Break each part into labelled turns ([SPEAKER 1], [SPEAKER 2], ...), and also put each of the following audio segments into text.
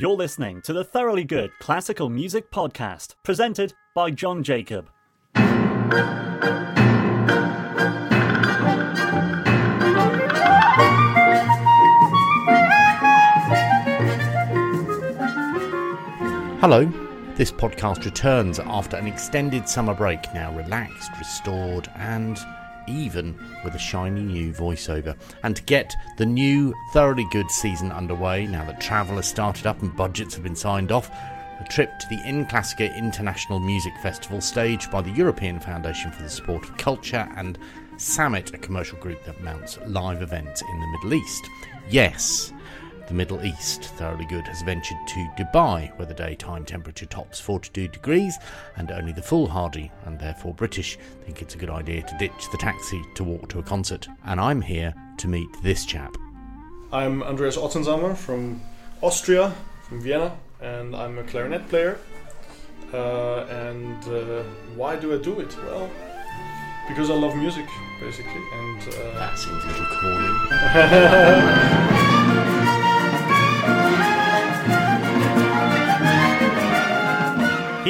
[SPEAKER 1] You're listening to the Thoroughly Good Classical Music Podcast, presented by John Jacob.
[SPEAKER 2] Hello. This podcast returns after an extended summer break, now relaxed, restored, and even with a shiny new voiceover. And to get the new, thoroughly good season underway, now that travel has started up and budgets have been signed off, a trip to the In Classica International Music Festival staged by the European Foundation for the Support of Culture and Summit, a commercial group that mounts live events in the Middle East. Yes, the Middle East. Thoroughly Good has ventured to Dubai, where the daytime temperature tops 42 degrees, and only the foolhardy, and therefore British, think it's a good idea to ditch the taxi to walk to a concert. And I'm here to meet this chap.
[SPEAKER 3] I'm Andreas Ottensamer from Austria, from Vienna, and I'm a clarinet player. Uh, and uh, why do I do it? Well, because I love music, basically. And uh,
[SPEAKER 2] That seems a little corny.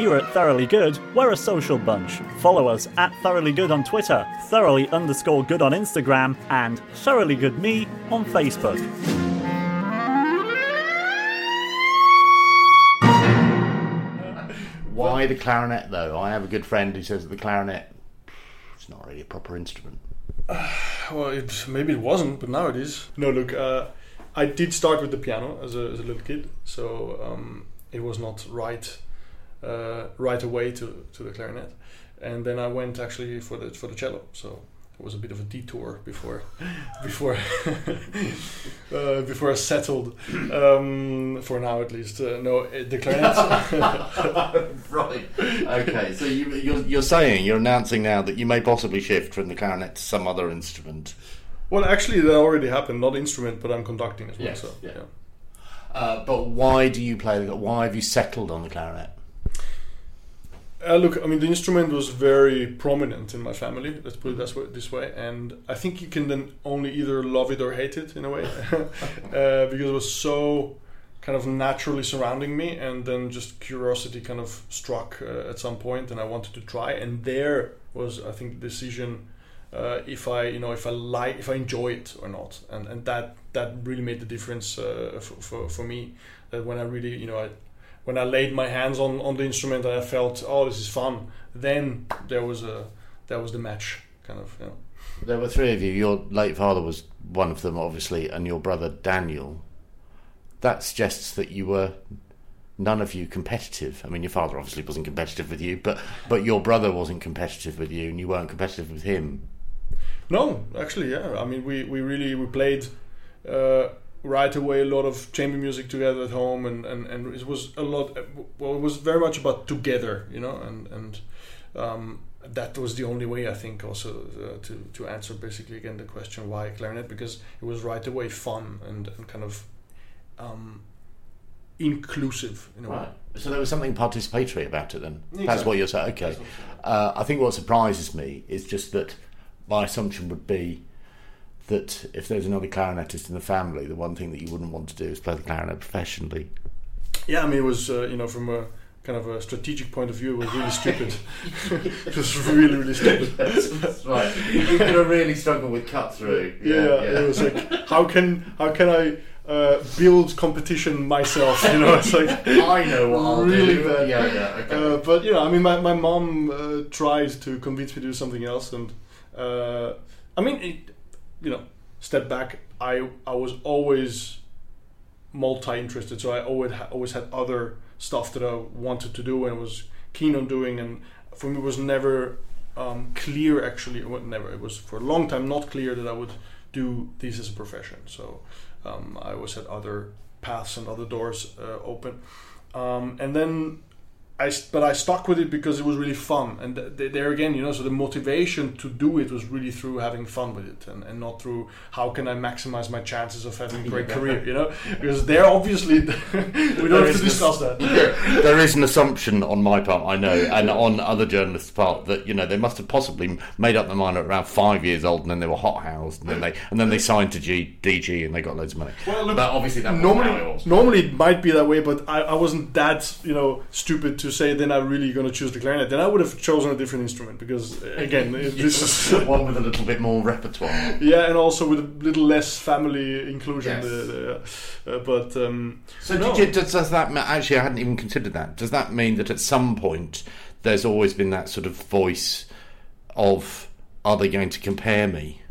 [SPEAKER 1] Here at Thoroughly Good, we're a social bunch. Follow us at Thoroughly Good on Twitter, Thoroughly underscore good on Instagram, and Thoroughly Good Me on Facebook.
[SPEAKER 2] Why the clarinet, though? I have a good friend who says that the clarinet is not really a proper instrument.
[SPEAKER 3] well, it, maybe it wasn't, but now it is. No, look, uh, I did start with the piano as a, as a little kid, so um, it was not right uh, right away to, to the clarinet. And then I went actually for the for the cello. So it was a bit of a detour before before uh, before I settled um, for now at least. Uh, no, uh, the clarinet.
[SPEAKER 2] right. Okay. So you, you're, you're saying, you're announcing now that you may possibly shift from the clarinet to some other instrument.
[SPEAKER 3] well, actually, that already happened. Not instrument, but I'm conducting as well.
[SPEAKER 2] Yes,
[SPEAKER 3] so
[SPEAKER 2] yeah.
[SPEAKER 3] yeah.
[SPEAKER 2] Uh, but why do you play the? Why have you settled on the clarinet?
[SPEAKER 3] Uh, look, I mean, the instrument was very prominent in my family. Let's put it this way, this way. And I think you can then only either love it or hate it in a way, uh, because it was so kind of naturally surrounding me, and then just curiosity kind of struck uh, at some point, and I wanted to try. And there was, I think, the decision uh, if I, you know, if I like, if I enjoy it or not, and and that that really made the difference uh, for, for for me. That when I really, you know, I when I laid my hands on, on the instrument and I felt, oh, this is fun, then there was a that was the match, kind of. You know.
[SPEAKER 2] There were three of you. Your late father was one of them, obviously, and your brother Daniel. That suggests that you were none of you competitive. I mean, your father obviously wasn't competitive with you, but but your brother wasn't competitive with you, and you weren't competitive with him.
[SPEAKER 3] No, actually, yeah. I mean, we, we really we played uh, right away a lot of chamber music together at home, and, and, and it was a lot. Well, it was very much about together, you know, and and um, that was the only way I think also uh, to to answer basically again the question why clarinet because it was right away fun and, and kind of um, inclusive in a way.
[SPEAKER 2] So there was something participatory about it. Then that's what you're saying. Okay. Uh, I think what surprises me is just that my assumption would be that if there's another clarinetist in the family, the one thing that you wouldn't want to do is play the clarinet professionally.
[SPEAKER 3] Yeah, I mean, it was uh, you know from a kind of a strategic point of view, it was really stupid. it was really really stupid.
[SPEAKER 2] That's right. You're going to really struggle with cut through.
[SPEAKER 3] Yeah, it was like how can how can I uh, build competition myself? You know, it's like
[SPEAKER 2] I know what I'll
[SPEAKER 3] really
[SPEAKER 2] do.
[SPEAKER 3] bad.
[SPEAKER 2] Yeah, yeah, okay.
[SPEAKER 3] Uh, but you know, I mean, my my mom uh, tried to convince me to do something else, and uh, I mean, it, you know, step back. I I was always multi-interested, so I always always had other stuff that I wanted to do and was keen on doing, and for me, it was never um, clear. Actually, well, never. It was for a long time not clear that I would do this as a profession. So um, I always had other paths and other doors uh, open, um, and then I but I stuck with it because it was really fun, and th- th- there again, you know, so the motivation to do it was really through having fun with it, and, and not through how can I maximize my chances of having a great career, you know, because there obviously we don't have to discuss that.
[SPEAKER 2] there is an assumption on my part, I know, and on other journalists' part that you know they must have possibly made up their mind at around five years old, and then they were hot housed, and then they and then they signed to G, DG, and they got loads of money.
[SPEAKER 3] Well, look,
[SPEAKER 2] but obviously that wasn't it
[SPEAKER 3] normally, normally it might be that way, but I, I wasn't that you know stupid to say then I'm really going to choose the clarinet. Then I would have chosen a different instrument because uh, again, this is
[SPEAKER 2] one with a little bit more repertoire.
[SPEAKER 3] yeah, and also with a little less family inclusion.
[SPEAKER 2] Yes.
[SPEAKER 3] The, the, uh, but um,
[SPEAKER 2] So
[SPEAKER 3] No.
[SPEAKER 2] did you, does, does that actually? I hadn't even considered that. Does that mean that at some point there's always been that sort of voice of are they going to compare me?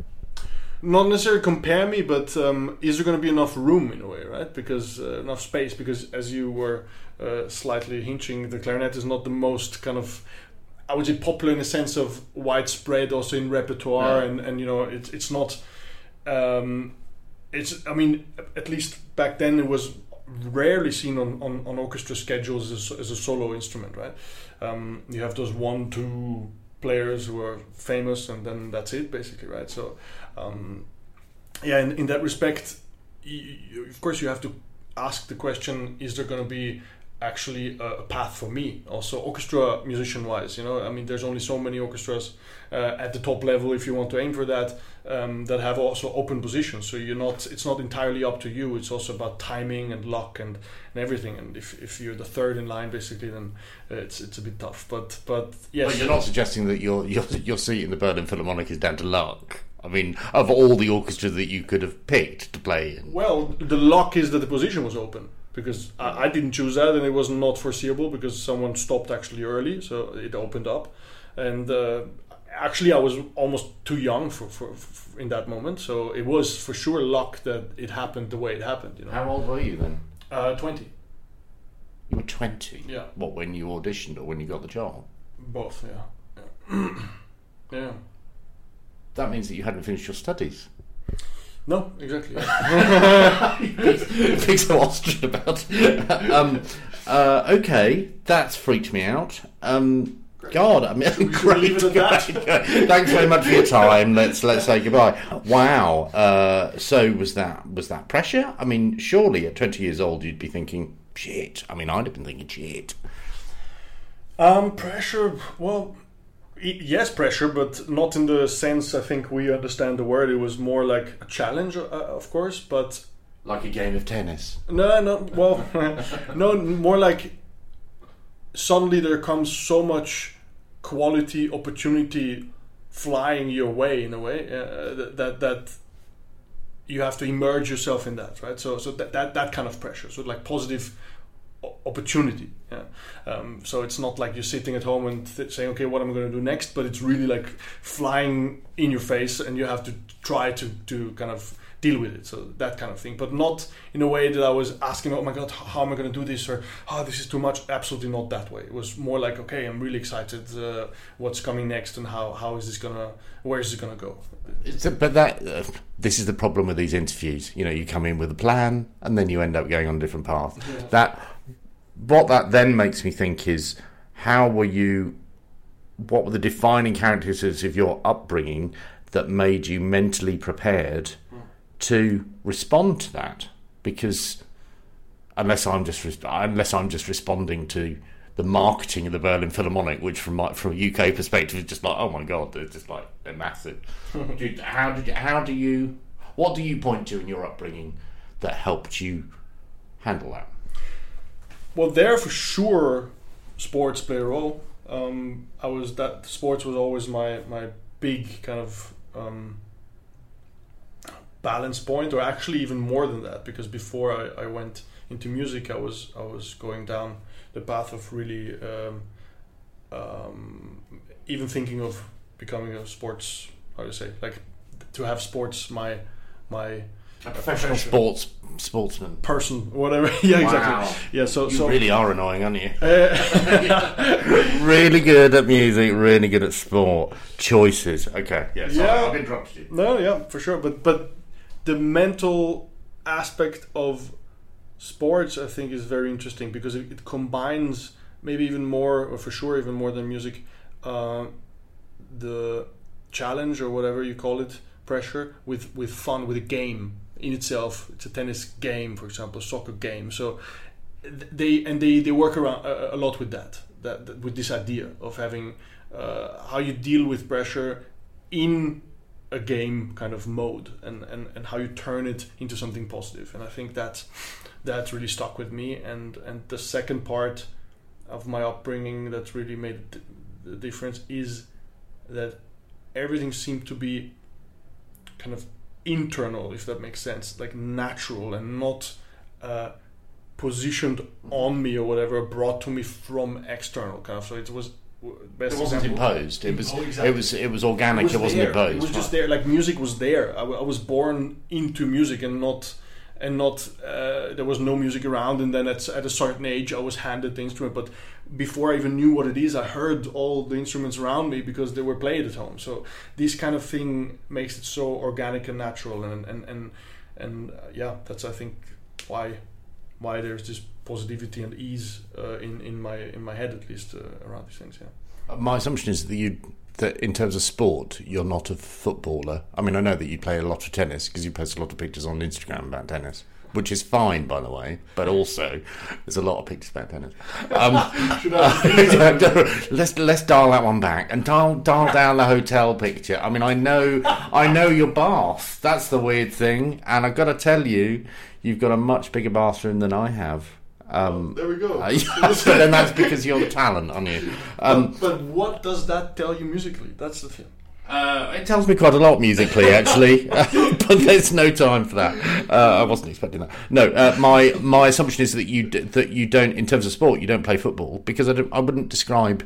[SPEAKER 3] not necessarily compare me, but um, is there going to be enough room in a way, right? Because uh, enough space. Because as you were uh, slightly hinting, the clarinet is not the most kind of I would say popular in the sense of widespread, also in repertoire,
[SPEAKER 2] Yeah.
[SPEAKER 3] and and you know it's it's not. Um, it's I mean at least back then it was rarely seen on, on, on orchestra schedules as, as a solo instrument, right? Um, you have those one two players who are famous, and then that's it basically, right? So um, yeah, in, in that respect, y y of course you have to ask the question: Is there going to be actually a, a path for me, also orchestra musician wise? You know, I mean, there's only so many orchestras uh, at the top level if you want to aim for that um, that have also open positions. So you're not; it's not entirely up to you. It's also about timing and luck and, and everything. And if, if you're the third in line, basically, then uh, it's it's a bit tough. But but yes,
[SPEAKER 2] But you're not suggesting that your your your seat in the Berlin Philharmonic is down to luck. I mean, of all the orchestras that you could have picked to play in.
[SPEAKER 3] Well, the luck is that the position was open because I, I didn't choose that, and it was not foreseeable because someone stopped actually early, so it opened up. And uh, actually, I was almost too young for, for, for in that moment, so it was for sure luck that it happened the way it happened. You know,
[SPEAKER 2] How old were you then?
[SPEAKER 3] uh, twenty,
[SPEAKER 2] You were twenty.
[SPEAKER 3] Yeah.
[SPEAKER 2] What when you auditioned or when you got the job?
[SPEAKER 3] both, yeah, yeah. yeah.
[SPEAKER 2] That means that you hadn't finished your studies.
[SPEAKER 3] No, exactly.
[SPEAKER 2] Being so Austrian about. um, uh, okay, that's freaked me out. Um, God, I mean, great.
[SPEAKER 3] it at
[SPEAKER 2] Thanks very much for your time. Let's let's say goodbye. Wow. Uh, so was that was that pressure? I mean, surely at twenty years old you'd be thinking, shit. I mean, I'd have been thinking, shit.
[SPEAKER 3] Um, pressure. Well, y- yes, pressure, but not in the sense I think we understand the word. It was more like a challenge, uh, of course. But
[SPEAKER 2] Like a game of tennis.
[SPEAKER 3] no, no. Well, no, more like suddenly there comes so much quality opportunity flying your way in a way uh, that, that that you have to immerse yourself in that, right? So, so that that, that kind of pressure. So like positive opportunity. Yeah. Um, so it's not like you're sitting at home and th- saying, okay, what am I going to do next? But it's really like flying in your face, and you have to try to to kind of deal with it. So that kind of thing, but not in a way that I was asking, oh my god, how am I going to do this? Or oh, this is too much. Absolutely not that way. It was more like, okay, I'm really excited. Uh, what's coming next, and how how is this gonna, where is it gonna go?
[SPEAKER 2] It's a, but that uh, this is the problem with these interviews. You know, you come in with a plan, and then you end up going on a different path. That what that then makes me think is how were you? What were the defining characteristics of your upbringing that made you mentally prepared to respond to that? Because unless I'm just unless I'm just responding to the marketing of the Berlin Philharmonic, which from my, from a UK perspective is just like, oh my god, they're just like they're massive. How did you, how do you what do you point to in your upbringing that helped you handle that?
[SPEAKER 3] Well, there for sure, sports play a role. Um, I was that sports was always my my big kind of um, balance point, or actually even more than that, because before I, I went into music, I was I was going down the path of really um, um, even thinking of becoming a sports. How do you say like to have sports my my
[SPEAKER 2] A professional sports sportsman.
[SPEAKER 3] person whatever yeah
[SPEAKER 2] Wow.
[SPEAKER 3] exactly yeah so
[SPEAKER 2] You
[SPEAKER 3] so
[SPEAKER 2] really are annoying, aren't you?
[SPEAKER 3] uh,
[SPEAKER 2] really good at music, really good at sport. Choices. Okay. Yeah, sorry,
[SPEAKER 3] Yeah.
[SPEAKER 2] I've interrupted you.
[SPEAKER 3] No, yeah, for sure. But but the mental aspect of sports, I think, is very interesting because it, it combines maybe even more, or for sure, even more than music, uh, the challenge or whatever you call it, pressure with with fun, with a game in itself. It's a tennis game, for example, a soccer game. So they and they they work around a, a lot with that, that, that with this idea of having uh, how you deal with pressure in a game kind of mode and, and, and how you turn it into something positive and I think that that really stuck with me and and the second part of my upbringing that really made the difference is that everything seemed to be kind of internal if that makes sense like natural and not uh, positioned on me or whatever brought to me from external kind of so it was
[SPEAKER 2] best it wasn't example. imposed. It was. Oh, exactly. It was. It was organic. It, was
[SPEAKER 3] there.
[SPEAKER 2] imposed.
[SPEAKER 3] It was just there. Like music was there. I, w- I was born into music and not. And not uh, there was no music around, and then at, at a certain age I was handed the instrument. But before I even knew what it is, I heard all the instruments around me because they were played at home. So this kind of thing makes it so organic and natural, and and and, and uh, yeah, that's I think why why there's this positivity and ease uh, in in my in my head at least uh, around these things. Yeah.
[SPEAKER 2] My assumption is that you that in terms of sport, you're not a footballer. I mean, I know that you play a lot of tennis because you post a lot of pictures on Instagram about tennis, which is fine, by the way. But also, there's a lot of pictures about tennis. Um, let's let's dial that one back and dial dial down the hotel picture. I mean, I know I know your bath. That's the weird thing, and I've got to tell you, you've got a much bigger bathroom than I have.
[SPEAKER 3] Um, there we go. Uh,
[SPEAKER 2] but then that's because you're the talent, aren't you?
[SPEAKER 3] Um, but, but, what does that tell you musically? That's the thing.
[SPEAKER 2] Uh, it tells me quite a lot musically, actually, but there's no time for that. Uh, I wasn't expecting that. No, uh, my my assumption is that you d- that you don't, in terms of sport, you don't play football because I, I wouldn't describe,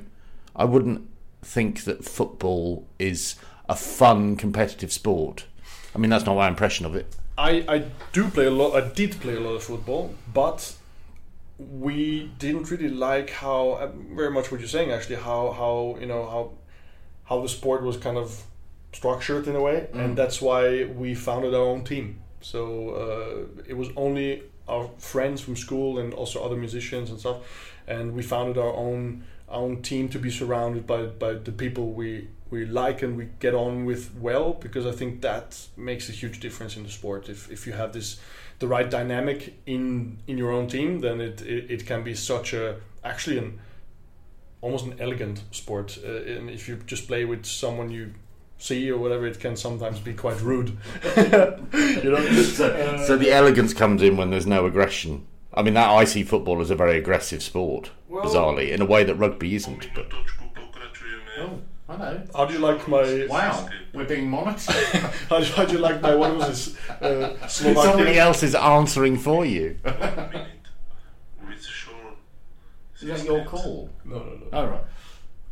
[SPEAKER 2] I wouldn't think that football is a fun competitive sport. I mean, that's not my impression of it.
[SPEAKER 3] I, I do play a lot. I did play a lot of football, but we didn't really like how uh, very much what you're saying actually how how you know how how the sport was kind of structured in a way mm. and that's why we founded our own team so uh, it was only our friends from school and also other musicians and stuff and we founded our own our own team to be surrounded by by the people we we like and we get on with well because I think that makes a huge difference in the sport if if you have this the right dynamic in in your own team, then it it, it can be such a actually an almost an elegant sport. Uh, and if you just play with someone you see or whatever, it can sometimes be quite rude.
[SPEAKER 2] you know. So, uh, so, the elegance comes in when there's no aggression. I mean, that I see football as a very aggressive sport, well, bizarrely, in a way that rugby isn't. But.
[SPEAKER 3] Oh. Hello. How do you like my?
[SPEAKER 2] Wow, we're being monitored.
[SPEAKER 3] how, do, how do you like my? What was this? Uh,
[SPEAKER 2] Somebody else is answering for you. Is that your call?
[SPEAKER 3] No, no, no.
[SPEAKER 2] Oh right.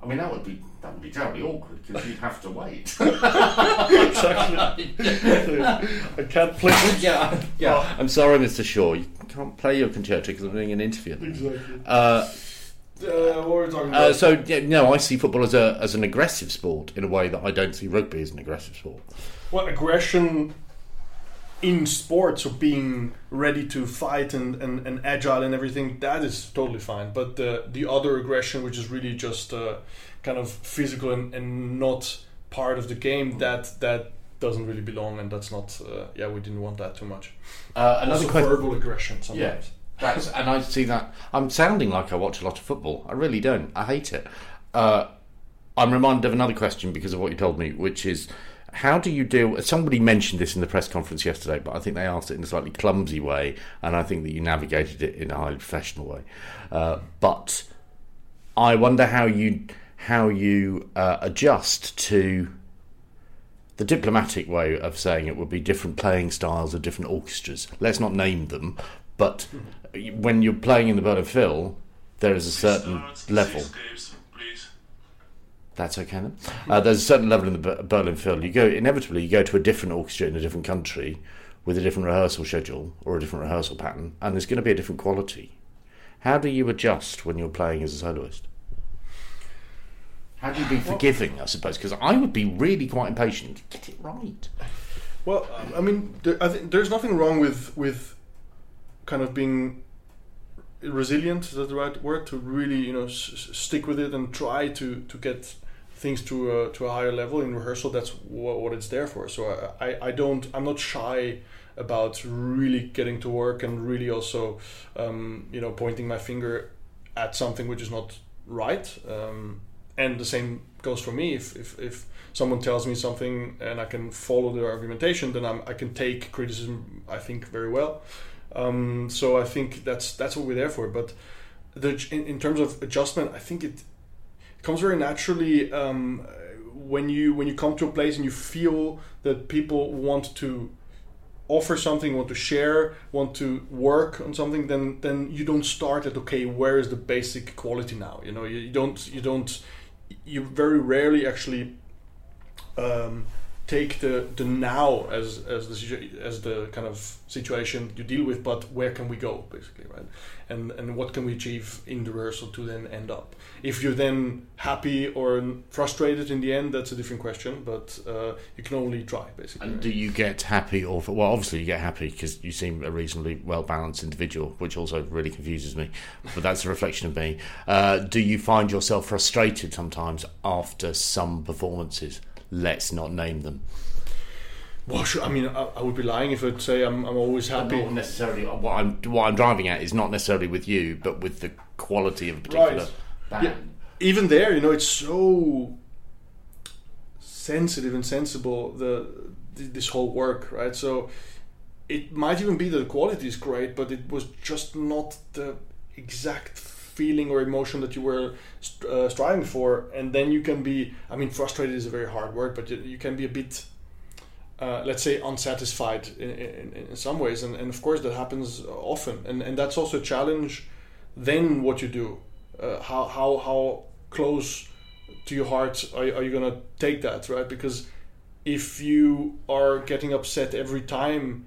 [SPEAKER 2] I mean, that would be that would be terribly awkward because you'd have to wait.
[SPEAKER 3] exactly. I can't play.
[SPEAKER 2] yeah, yeah. Oh. I'm sorry, Mr. Shaw. You can't play your concerto because I'm doing an interview.
[SPEAKER 3] Exactly. Uh, uh, what talking uh,
[SPEAKER 2] about? Uh, so yeah, no, I see football as a as an aggressive sport in a way that I don't see rugby as an aggressive sport.
[SPEAKER 3] Well, aggression in sports of being ready to fight and, and, and agile and everything that is totally fine. But the the other aggression, which is really just uh, kind of physical and, and not part of the game, that that doesn't really belong, and that's not. Uh, yeah, we didn't want that too much.
[SPEAKER 2] Uh, another
[SPEAKER 3] also question, verbal aggression sometimes. Yeah.
[SPEAKER 2] That's, and I see that. I'm sounding like I watch a lot of football. I really don't. I hate it. Uh, I'm reminded of another question because of what you told me, which is how do you deal? Somebody mentioned this in the press conference yesterday, but I think they asked it in a slightly clumsy way, and I think that you navigated it in a highly professional way. Uh, but I wonder how you how you uh, adjust to the diplomatic way of saying it would be different playing styles of different orchestras. Let's not name them, but when you're playing in the Berlin Phil, there is a certain level. That's okay then. Uh, there's a certain level in the Berlin Phil. You go inevitably. You go to a different orchestra in a different country with a different rehearsal schedule or a different rehearsal pattern, and there's going to be a different quality. How do you adjust when you're playing as a soloist? How do you be forgiving, I suppose? Because I would be really quite impatient. Get it right.
[SPEAKER 3] Well, I mean, there, I think there's nothing wrong with with kind of being resilient. Is that the right word? To really you know s- stick with it and try to to get things to a, to a higher level in rehearsal. That's what, what it's there for. So I, I, I don't I'm not shy about really getting to work and really also um, you know pointing my finger at something which is not right. Um, and the same goes for me. If, if, if someone tells me something and I can follow their argumentation, then I'm, I can take criticism. I think very well. Um, so I think that's that's what we're there for. But the in, in terms of adjustment, I think it comes very naturally um, when you when you come to a place and you feel that people want to offer something, want to share, want to work on something, then then you don't start at okay, where is the basic quality now? You know, you, you don't you don't you very rarely actually um, take the the now as as the as the kind of situation you deal with, but where can we go basically, right? And and what can we achieve in the rehearsal to then end up? If you're then happy or frustrated in the end, that's a different question. But uh, you can only try basically.
[SPEAKER 2] And
[SPEAKER 3] right?
[SPEAKER 2] do you get happy, or well, obviously you get happy because you seem a reasonably well balanced individual, which also really confuses me. But that's a reflection of me. Uh, do you find yourself frustrated sometimes after some performances? Let's not name them.
[SPEAKER 3] Well, sure. I mean, I, I would be lying if I'd say I'm, I'm always happy.
[SPEAKER 2] Not necessarily. What I'm what I'm driving at is not necessarily with you, but with the quality of a particular
[SPEAKER 3] Right.
[SPEAKER 2] band.
[SPEAKER 3] Yeah. Even there, you know, it's so sensitive and sensible the th- this whole work, right? So it might even be that the quality is great, but it was just not the exact feeling or emotion that you were st- uh, striving for, and then you can be. I mean, frustrated is a very hard word, but you, you can be a bit. Uh, let's say unsatisfied in, in, in some ways and, and of course that happens often and, and that's also a challenge then what you do uh, how, how, how close to your heart are, are you going to take that right because if you are getting upset every time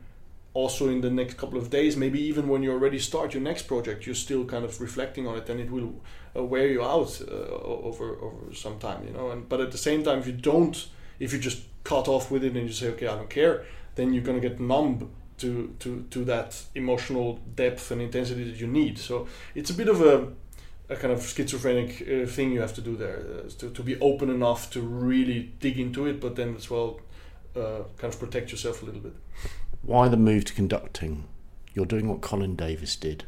[SPEAKER 3] also in the next couple of days maybe even when you already start your next project you're still kind of reflecting on it and it will uh, wear you out uh, over over some time you know? And but at the same time if you don't if you just cut off with it and you say okay i don't care then you're to get numb to, to, to that emotional depth and intensity that you need. So it's a bit of a a kind of schizophrenic uh, thing you have to do there uh, to, to be open enough to really dig into it but then as well uh, kind of protect yourself a little bit
[SPEAKER 2] Why the move to conducting? You're doing what Colin Davis did.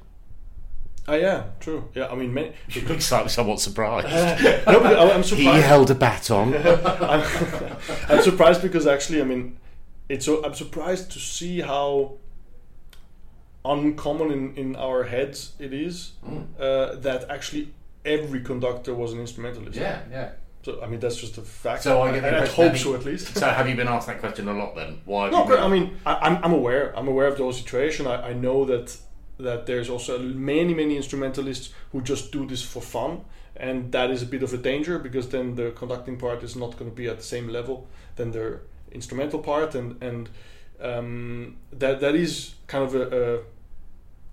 [SPEAKER 3] ah yeah true yeah i mean many,
[SPEAKER 2] He looks like somewhat surprised.
[SPEAKER 3] no, but I- i'm
[SPEAKER 2] he held a baton.
[SPEAKER 3] I'm, I'm surprised because actually, I mean, it's so I'm surprised to see how uncommon in, in our heads it is uh, that actually every conductor was an instrumentalist.
[SPEAKER 2] Yeah, yeah.
[SPEAKER 3] So I mean, that's just a fact.
[SPEAKER 2] So I get the
[SPEAKER 3] I, I hope so at least.
[SPEAKER 2] So have you been asked that question a lot then? Why?
[SPEAKER 3] No,
[SPEAKER 2] you
[SPEAKER 3] but
[SPEAKER 2] been-
[SPEAKER 3] I mean, I, I'm, I'm aware. I'm aware of the whole situation. I, I know that that there's also many many instrumentalists who just do this for fun, and that is a bit of a danger because then the conducting part is not going to be at the same level than their instrumental part, and and um, that that is kind of a, a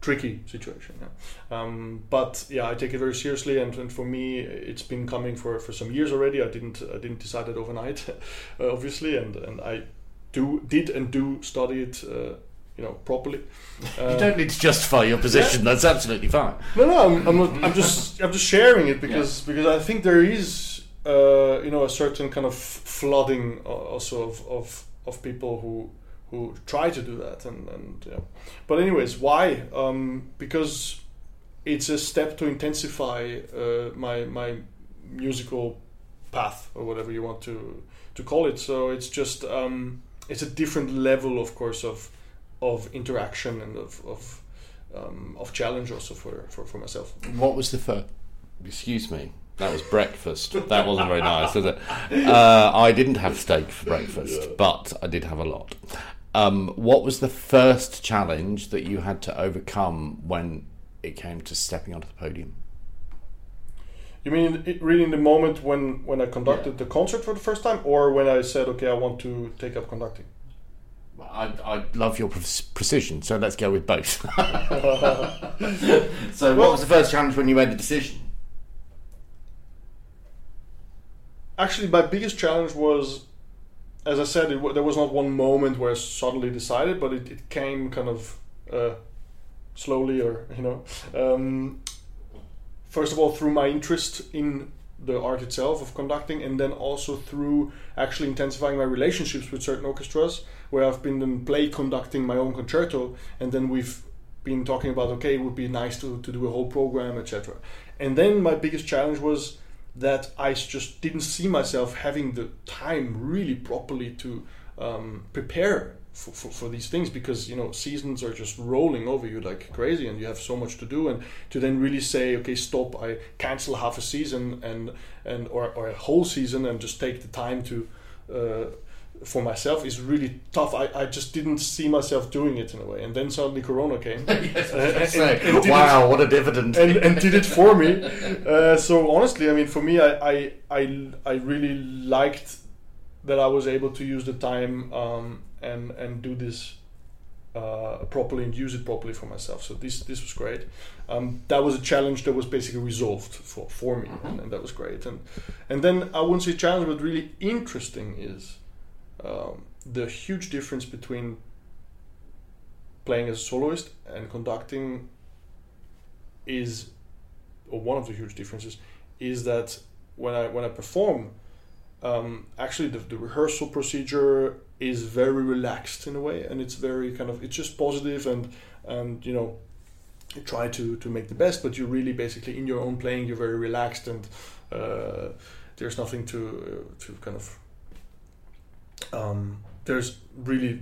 [SPEAKER 3] tricky situation. Yeah. Um, but yeah, I take it very seriously, and, and for me, it's been coming for, for some years already. I didn't I didn't decide it overnight, uh, obviously, and and I do did and do study it, uh, you know, properly. Uh,
[SPEAKER 2] you don't need to justify your position. That's absolutely fine.
[SPEAKER 3] no, no, I'm, I'm not. I'm just I'm just sharing it because because I think there is uh, you know a certain kind of flooding uh, also of of, of people who who try to do that and and yeah. But anyways, why? Um, because it's a step to intensify uh, my my musical path or whatever you want to to call it. So it's just um, it's a different level, of course, of of interaction and of of, um, of challenge also for, for, for myself.
[SPEAKER 2] What was the first? Excuse me. That was breakfast. That wasn't very nice, was it? Uh, I didn't have steak for breakfast, but I did have a lot. Um, what was the first challenge that you had to overcome when it came to stepping onto the podium?
[SPEAKER 3] You mean it, really in the moment when, when I conducted the concert for the first time, or when I said, okay, I want to take up conducting?
[SPEAKER 2] I, I love your pre- precision, so let's go with both. so, what was the first challenge when you made the decision?
[SPEAKER 3] Actually, my biggest challenge was, as I said, it, there was not one moment where I suddenly decided, but it, it came kind of uh, slowly, or you know. Um, first of all, through my interest in the art itself of conducting, and then also through actually intensifying my relationships with certain orchestras, where I've been then play conducting my own concerto, and then we've been talking about okay, it would be nice to, to do a whole program, etc. And then my biggest challenge was that I just didn't see myself having the time really properly to um, prepare for, for, for, these things because you know seasons are just rolling over you like crazy and you have so much to do and to then really say okay stop I cancel half a season and and or, or a whole season and just take the time to uh, for myself is really tough. I, I just didn't see myself doing it in a way, and then suddenly Corona came.
[SPEAKER 2] yes, uh, and, and, and wow, it, what a dividend!
[SPEAKER 3] And, and did it for me. Uh, so honestly, I mean, for me, I, I I I really liked that I was able to use the time um, and and do this uh, properly and use it properly for myself. So this this was great. Um, that was a challenge that was basically resolved for, for me, mm-hmm. and, and, that was great. And and then I wouldn't say challenge, but really interesting is um, the huge difference between playing as a soloist and conducting is, or one of the huge differences, is that when I when I perform, um, actually the, the rehearsal procedure is very relaxed in a way, and it's very kind of it's just positive and and you know you try to to make the best, but you're really basically in your own playing. You're very relaxed and uh, there's nothing to uh, to kind of um, there's really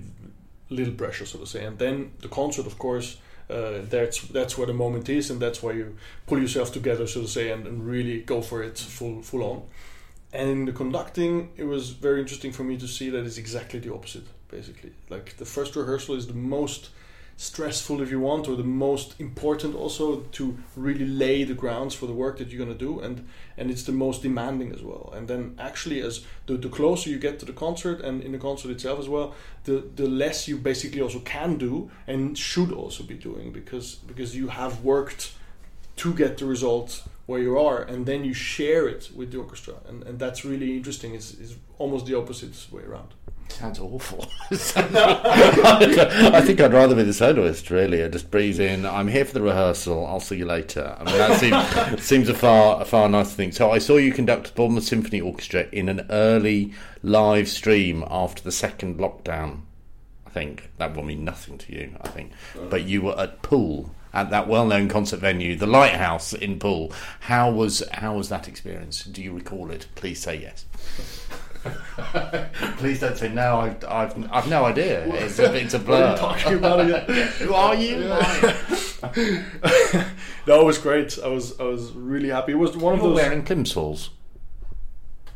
[SPEAKER 3] little pressure, so to say. And then the concert, of course, uh, that's that's where the moment is, and that's why you pull yourself together, so to say, and, and really go for it full full on. And in the conducting, it was very interesting for me to see that it's exactly the opposite. Basically, like the first rehearsal is the most stressful if you want or the most important also to really lay the grounds for the work that you're going to do and and it's the most demanding as well. And then actually as the, the closer you get to the concert and in the concert itself as well the the less you basically also can do and should also be doing because because you have worked to get the result where you are and then you share it with the orchestra and, and that's really interesting it's, it's almost the opposite way around
[SPEAKER 2] Sounds awful. I think I'd rather be the soloist, really. I just breathe in. I'm here for the rehearsal. I'll see you later. I mean, that seems, seems a far a far nicer thing. So I saw you conduct Bournemouth Symphony Orchestra in an early live stream after the second lockdown. I think that will mean nothing to you. I think, uh-huh. but you were at Poole at that well-known concert venue, the Lighthouse in Poole. How was how was that experience? Do you recall it? Please say yes. Please don't say no. I've, I've, I've no idea. It's a, it's a blur.
[SPEAKER 3] What are you talking about again?
[SPEAKER 2] Who are you?
[SPEAKER 3] no, it was great. I was I was really happy. It was one
[SPEAKER 2] you
[SPEAKER 3] of those
[SPEAKER 2] wearing plimsolls.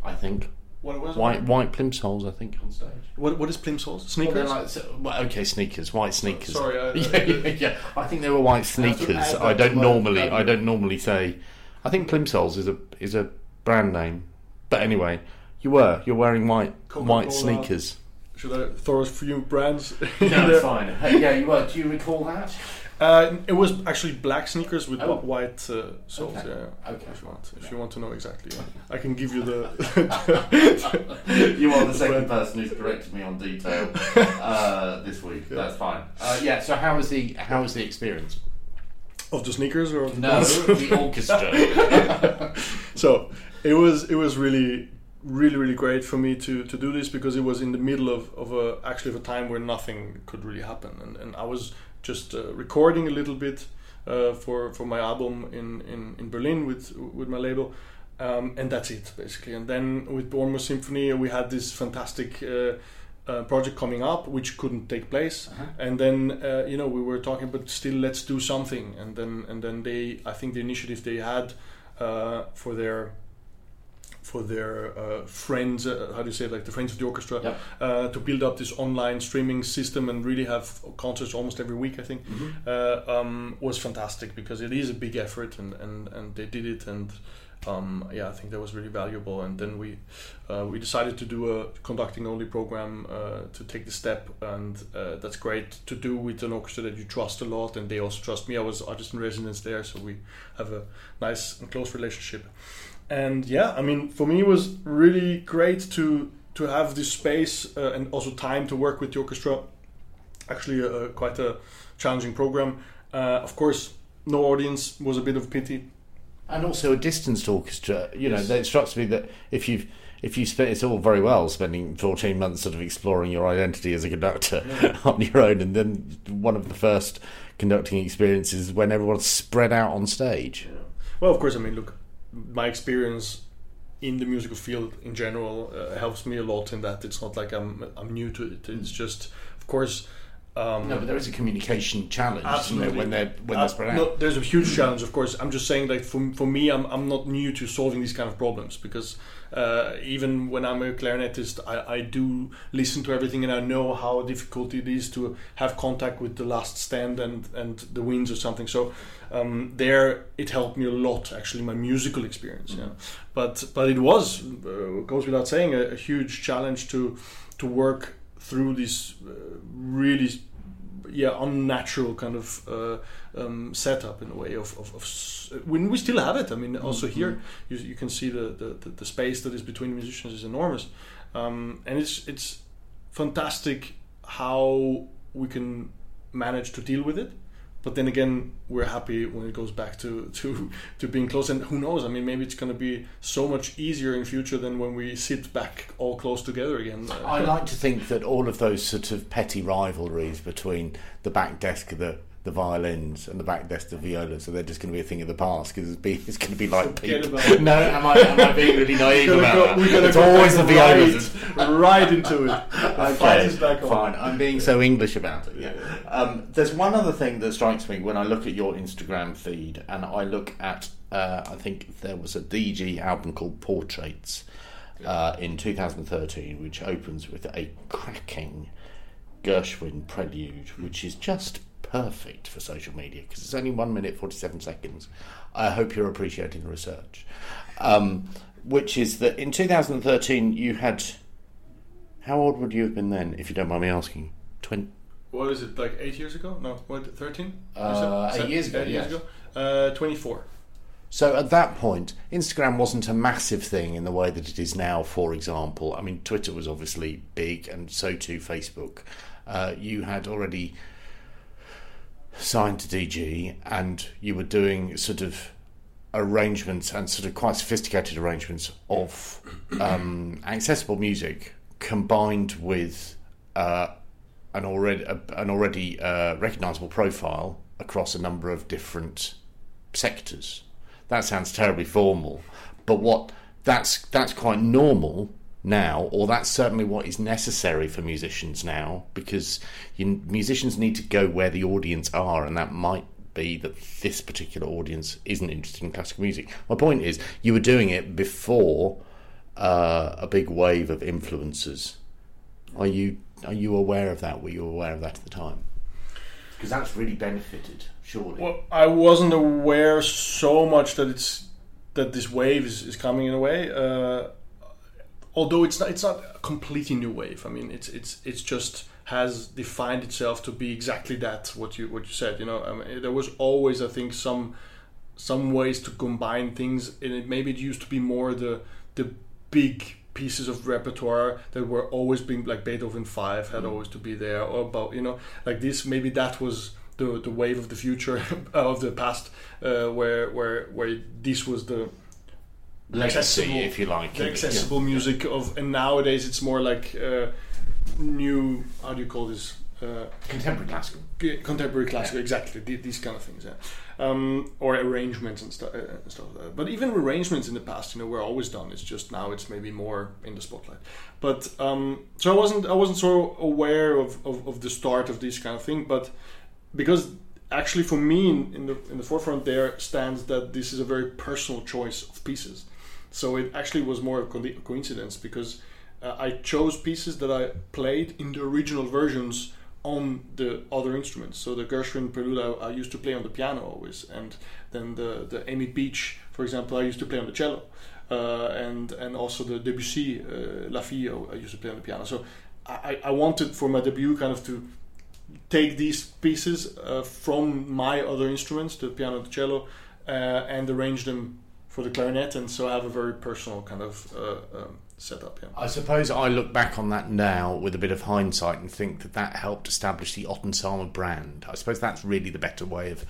[SPEAKER 2] I think.
[SPEAKER 3] What was
[SPEAKER 2] white white plimsolls? I think on stage.
[SPEAKER 3] What what is plimsolls? Sneakers.
[SPEAKER 2] Well, like, well, okay, sneakers. White sneakers.
[SPEAKER 3] Sorry. I,
[SPEAKER 2] yeah, yeah, yeah. I think they were white sneakers. I don't normally. I don't normally say. I think plimsolls is a is a brand name. But anyway, you were. You're wearing white Coca-Cola. white sneakers.
[SPEAKER 3] Should I throw us a few brands?
[SPEAKER 2] no, it's fine. yeah, you were. Do you recall that?
[SPEAKER 3] Uh, it was actually black sneakers with oh. white uh, soles.
[SPEAKER 2] Okay.
[SPEAKER 3] Yeah.
[SPEAKER 2] Okay.
[SPEAKER 3] If you want, if you want to know exactly, yeah. I can give you the.
[SPEAKER 2] you are the second person who's corrected me on detail uh, this week. Yeah. That's fine. Uh, yeah. So how was the how was the experience?
[SPEAKER 3] Of the sneakers or
[SPEAKER 2] no, the orchestra.
[SPEAKER 3] so it was it was really really really great for me to to do this because it was in the middle of, of a actually of a time where nothing could really happen and, and I was just uh, recording a little bit uh, for for my album in, in, in Berlin with with my label. Um, and that's it basically. And then with Bournemouth Symphony we had this fantastic uh, uh project coming up which couldn't take place. Uh-huh. and then uh, you know we were talking but still let's do something. And then and then they I think the initiative they had uh, for their for their uh, friends, uh, how do you say it, like the friends of the orchestra,
[SPEAKER 2] yep.
[SPEAKER 3] uh, to build up this online streaming system and really have concerts almost every week. I think
[SPEAKER 2] mm-hmm.
[SPEAKER 3] Uh, um, was fantastic because it is a big effort and and, and they did it and. Um, yeah, I think that was really valuable. And then we uh, we decided to do a conducting only program uh, to take the step, and that's great to do with an orchestra that you trust a lot, and they also trust me. I was artist in residence there, so we have a nice and close relationship and yeah, I mean, for me, it was really great to to have this space uh, and also time to work with the orchestra. Actually, uh, quite a challenging program, Uh, of course, no audience was a bit of pity.
[SPEAKER 2] And also a distanced orchestra. You know, it strikes me that if you've if you spend, it's all very well spending 14 months sort of exploring your identity as a conductor on your own, and then one of the first conducting experiences when everyone's spread out on stage.
[SPEAKER 3] Well, of course, I mean, look, my experience in the musical field in general uh, helps me a lot in that it's not like I'm I'm new to it. It's just, of course. Um,
[SPEAKER 2] No, but there is a communication challenge
[SPEAKER 3] Absolutely.
[SPEAKER 2] there, when they're when
[SPEAKER 3] Uh,
[SPEAKER 2] they're spread out.
[SPEAKER 3] no, there's a huge challenge, of course. I'm just saying, like for for me, I'm I'm not new to solving these kind of problems because uh, even when I'm a clarinetist, I, I do listen to everything and I know how difficult it is to have contact with the last stand and and the winds or something. So um, there, it helped me a lot actually my musical experience. Yeah, but but it was uh, goes without saying a, a huge challenge to to work through this uh, really yeah unnatural kind of uh, um, setup in a way of, of, of when we still have it. I mean, also here you, you can see the, the, the, the space that is between musicians is enormous, um, and it's it's fantastic how we can manage to deal with it. But then again, we're happy when it goes back to, to, to being close. And who knows? I mean, maybe it's going to be so much easier in future than when we sit back all close together again.
[SPEAKER 2] I like to think that all of those sort of petty rivalries between the back desk of the, the violins and the back desk of violas, so they're just going to be a thing of the past because it's, be, it's going to be like people. No, am I, am I being really naive about
[SPEAKER 3] go-
[SPEAKER 2] that?
[SPEAKER 3] we're gonna
[SPEAKER 2] it's
[SPEAKER 3] go
[SPEAKER 2] always the violas.
[SPEAKER 3] right, right into it. The fight is on.
[SPEAKER 2] fine. I'm being so English about it. Yeah. Um, there's one other thing that strikes me when I look at your Instagram feed, and I look at. Uh, I think there was a DG album called Portraits uh, in 2013, which opens with a cracking Gershwin prelude, which is just perfect for social media because it's only one minute 47 seconds. I hope you're appreciating the research. Um, which is that in 2013 you had. How old would you have been then, if you don't mind me asking? 20.
[SPEAKER 3] What is it, like eight years ago? No, what, 13?
[SPEAKER 2] Uh, eight years ago,
[SPEAKER 3] Eight
[SPEAKER 2] yes.
[SPEAKER 3] ago? Uh, 24.
[SPEAKER 2] So at that point, Instagram wasn't a massive thing in the way that it is now, for example. I mean, Twitter was obviously big, and so too Facebook. Uh, you had already signed to DG, and you were doing sort of arrangements and sort of quite sophisticated arrangements of um, accessible music combined with uh, an already an already uh, recognizable profile across a number of different sectors. That sounds terribly formal, but what that's that's quite normal now, or that's certainly what is necessary for musicians now, because you, musicians need to go where the audience are, and that might be that this particular audience isn't interested in classical music. My point is, you were doing it before uh, a big wave of influencers. Are you are you aware of that? Were you aware of that at the time? Because that's really benefited, surely.
[SPEAKER 3] Well, I wasn't aware so much that it's that this wave is, is coming in a way. Uh, although it's not it's not a completely new wave. I mean, it's it's it's just has defined itself to be exactly that. What you what you said. You know, I mean, there was always I think some some ways to combine things, and it maybe it used to be more the the big pieces of repertoire that were always being like Beethoven Five had always to be there, or about you know like this. Maybe that was the the wave of the future of the past, uh, where where where this was the accessible-
[SPEAKER 2] if you like.
[SPEAKER 3] the accessible music of, and nowadays it's more like uh, new. How do you call this? Uh,
[SPEAKER 2] Contemporary classical.
[SPEAKER 3] contemporary classical, exactly the- these kind of things, yeah. Um, or arrangements and stuff, uh, and stuff like that. But even arrangements in the past, you know, were always done. It's just now it's maybe more in the spotlight. But um, so I wasn't I wasn't so aware of, of, of the start of this kind of thing. But because actually for me in, in the in the forefront there stands that this is a very personal choice of pieces. So it actually was more a co- coincidence because uh, I chose pieces that I played in the original versions on the other instruments. So the Gershwin Prelude I, I used to play on the piano always, and then the the Amy Beach, for example, I used to play on the cello, uh, and and also the Debussy uh, La Fille I used to play on the piano. So I, I wanted for my debut kind of to take these pieces uh, from my other instruments, the piano, the cello, uh, and arrange them for the clarinet, and so I have a very personal kind of uh, um, setup. Yeah.
[SPEAKER 2] I suppose I look back on that now with a bit of hindsight and think that that helped establish the Ottensamer brand. I suppose that's really the better way of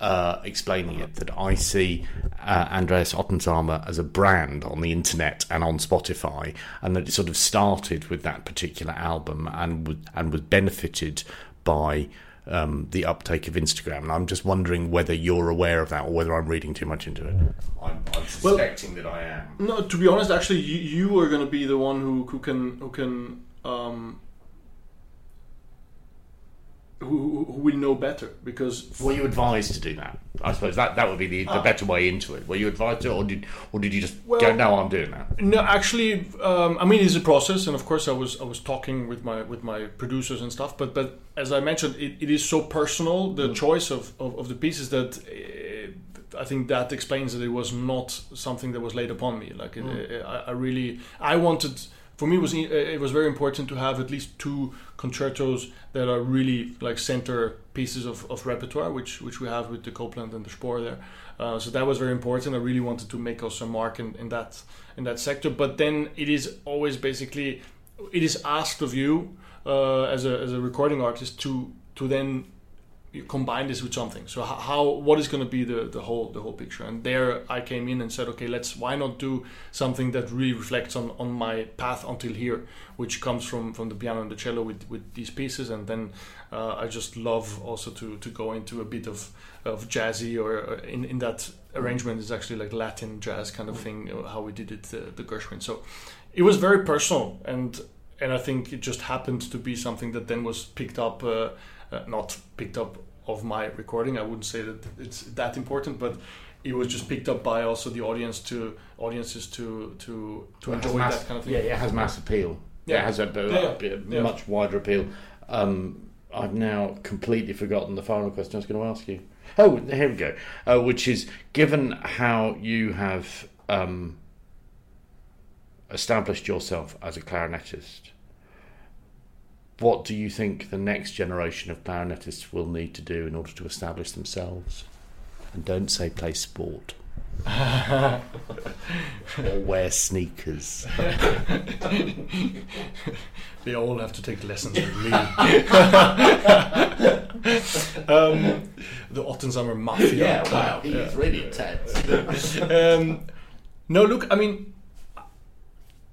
[SPEAKER 2] uh, explaining it. That I see uh, Andreas Ottensamer as a brand on the internet and on Spotify, and that it sort of started with that particular album and was, and was benefited by. Um, the uptake of Instagram, and I'm just wondering whether you're aware of that or whether I'm reading too much into it. I'm, I'm suspecting that I am.
[SPEAKER 3] No, to be honest, actually, you, you are going to be the one who, who can who can um, who, who will know better because
[SPEAKER 2] Were you advised to do that? I suppose that, that would be the, the better way into it. Were you advised to, or did or did you just go?
[SPEAKER 3] Well-
[SPEAKER 2] No, I'm doing that.
[SPEAKER 3] No, actually, um, I mean it's a process, and of course, I was I was talking with my with my producers and stuff. But but as I mentioned, it, it is so personal the choice of, of, of the pieces that uh, I think that explains that it was not something that was laid upon me. Like it, I, I really I wanted. For me, it was it was very important to have at least two concertos that are really like center pieces of, of repertoire, which which we have with the Copland and the Spohr there. Uh, so that was very important. I really wanted to make also a mark in, in that in that sector. But then it is always basically it is asked of you uh, as a as a recording artist to to then combine this with something. So how what is going to be the, the whole the whole picture? And there I came in and said, okay, let's why not do something that really reflects on, on my path until here, which comes from, from the piano and the cello with, with these pieces, and then uh, I just love also to, to go into a bit of of jazzy or or in, in that arrangement is actually like Latin jazz kind of thing uh, how we did it the, the Gershwin. So it was very personal and and I think it just happened to be something that then was picked up, uh, uh, not picked up of my recording. I wouldn't say that it's that important, but it was just picked up by also the audience to audiences to to to
[SPEAKER 2] has
[SPEAKER 3] enjoy
[SPEAKER 2] mass-
[SPEAKER 3] that kind of thing.
[SPEAKER 2] Yeah, it has mass appeal. Yeah, it has a, a,
[SPEAKER 3] Yeah,
[SPEAKER 2] a
[SPEAKER 3] yeah.
[SPEAKER 2] much wider appeal. Um, I've now completely forgotten the final question I was going to ask you. Oh, here we go. Uh, which is, given how you have um, established yourself as a clarinetist, what do you think the next generation of clarinetists will need to do in order to establish themselves? And don't say play sport. or wear sneakers.
[SPEAKER 3] They all have to take lessons with me. um, the Ottensamer Mafia.
[SPEAKER 2] Yeah, wow, he's really intense.
[SPEAKER 3] um, no, look, I mean,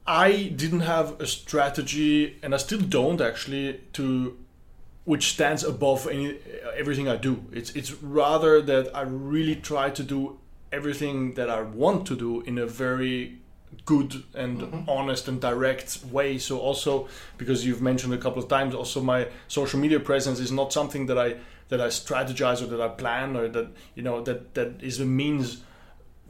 [SPEAKER 3] I didn't have a strategy, and I still don't actually, to which stands above any everything I do. It's it's rather that I really try to do everything that I want to do in a very good and mm-hmm. honest and direct way. So also because you've mentioned a couple of times, also my social media presence is not something that I that I strategize or that I plan or that you know that that is a means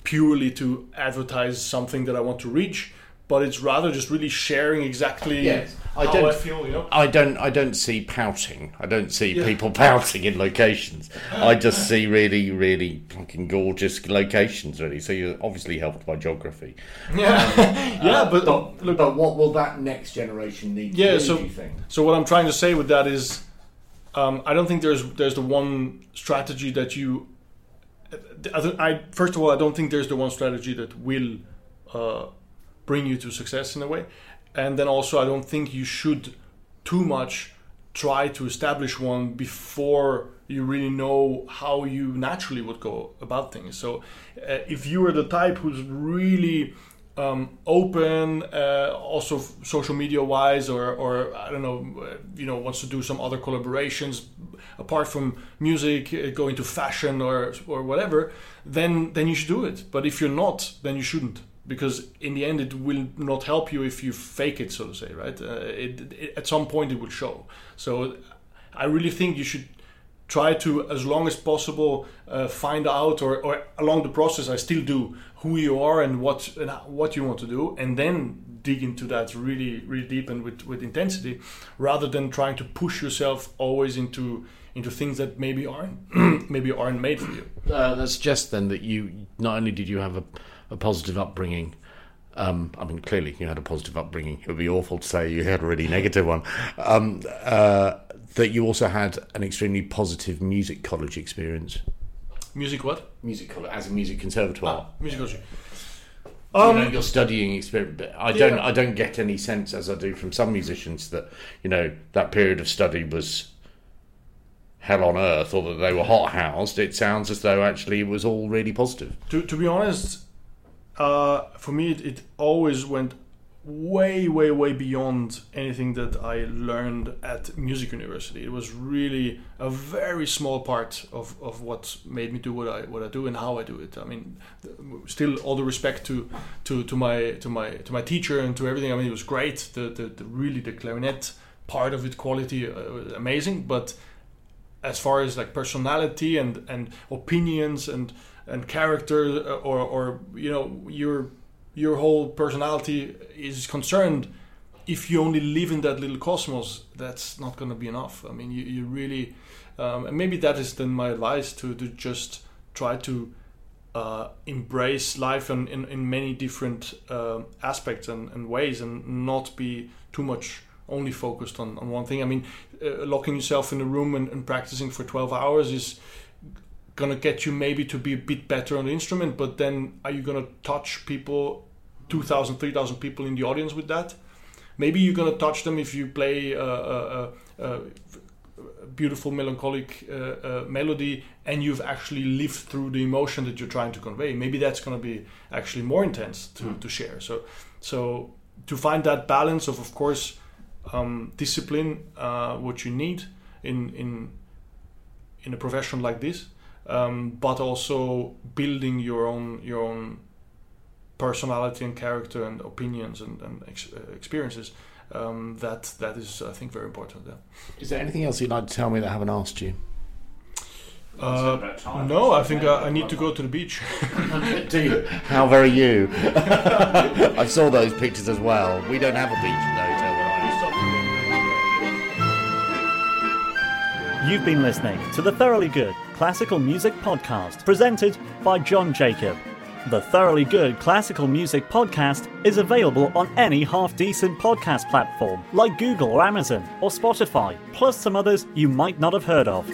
[SPEAKER 3] purely to advertise something that I want to reach, but it's rather just really sharing exactly
[SPEAKER 2] Yes, I don't-
[SPEAKER 3] I feel. You know.
[SPEAKER 2] I don't. I don't see pouting. I don't see
[SPEAKER 3] Yeah.
[SPEAKER 2] people pouting in locations. I just see really, really fucking gorgeous locations. Really. So you're obviously helped by geography.
[SPEAKER 3] Yeah, yeah, but
[SPEAKER 2] But,
[SPEAKER 3] look,
[SPEAKER 2] but what will that next generation need?
[SPEAKER 3] Yeah,
[SPEAKER 2] to do,
[SPEAKER 3] so-
[SPEAKER 2] do you think?
[SPEAKER 3] So what I'm trying to say with that is, um, I don't think there's there's the one strategy that you. I, I first of all, I don't think there's the one strategy that will uh, bring you to success in a way, and then also I don't think you should too much try to establish one before you really know how you naturally would go about things. So uh, if you are the type who's really um, open, uh, also f- social media wise, or, or I don't know, uh, you know, wants to do some other collaborations apart from music, uh, go into fashion or or whatever, then then you should do it. But if you're not, then you shouldn't, because in the end, it will not help you if you fake it, so to say, right? Uh, it, it, at some point, it will show. So I really think you should try to as long as possible uh, find out or, or along the process i still do who you are and what and what you want to do and then dig into that really really deep and with, with intensity rather than trying to push yourself always into into things that maybe aren't maybe aren't made for you
[SPEAKER 2] Uh, that suggests then that you not only did you have a, a positive upbringing. Um, I mean, clearly you had a positive upbringing. It would be awful to say you had a really negative one. Um, uh, that you also had an extremely positive music college experience.
[SPEAKER 3] music what
[SPEAKER 2] Music college as a music conservatoire.
[SPEAKER 3] ah, music culture Um,
[SPEAKER 2] you know, your studying experience. But I don't. I don't get any sense, as I do from some musicians, that you know that period of study was hell on earth, or that they were hot housed. It sounds as though actually it was all really positive.
[SPEAKER 3] To, to be honest, uh, for me, it, it always went way, way, way beyond anything that I learned at music university. It was really a very small part of, of what made me do what I what I do and how I do it. I mean, still all the respect to to, to my to my to my teacher and to everything. I mean, it was great. The the, the really the clarinet part of it, quality, uh, amazing. But as far as like personality and and opinions and and character uh, or or you know your your whole personality is concerned if you only live in that little cosmos that's not going to be enough i mean you, you really um, and maybe that is then my advice to, to just try to uh, embrace life in, in, in many different uh, aspects and, and ways and not be too much only focused on, on one thing. I mean, uh, locking yourself in a room and, and, practicing for 12 hours is gonna get you maybe to be a bit better on the instrument, but then are you gonna touch people, 2,000, 3,000 people in the audience with that? Maybe you're gonna touch them if you play a, a, a, a beautiful melancholic uh, uh, melody and you've actually lived through the emotion that you're trying to convey. Maybe that's gonna be actually more intense to, mm. to share. So, so to find that balance of, of course, um, discipline, uh, what you need in in in a profession like this, um, but also building your own your own personality and character and opinions and, and ex- uh, experiences. Um, that that is, I think, very important. Yeah.
[SPEAKER 2] Is there anything else you'd like to tell me that I haven't asked you?
[SPEAKER 3] Uh, no, I think I, I, need to go to the beach.
[SPEAKER 2] Do you? How very you. I saw those pictures as well. We don't have a beach in the hotel
[SPEAKER 1] You've been listening to the Thoroughly Good Classical Music Podcast, presented by Jon Jacob. The Thoroughly Good Classical Music Podcast is available on any half decent podcast platform like Google or Amazon or Spotify, plus some others you might not have heard of.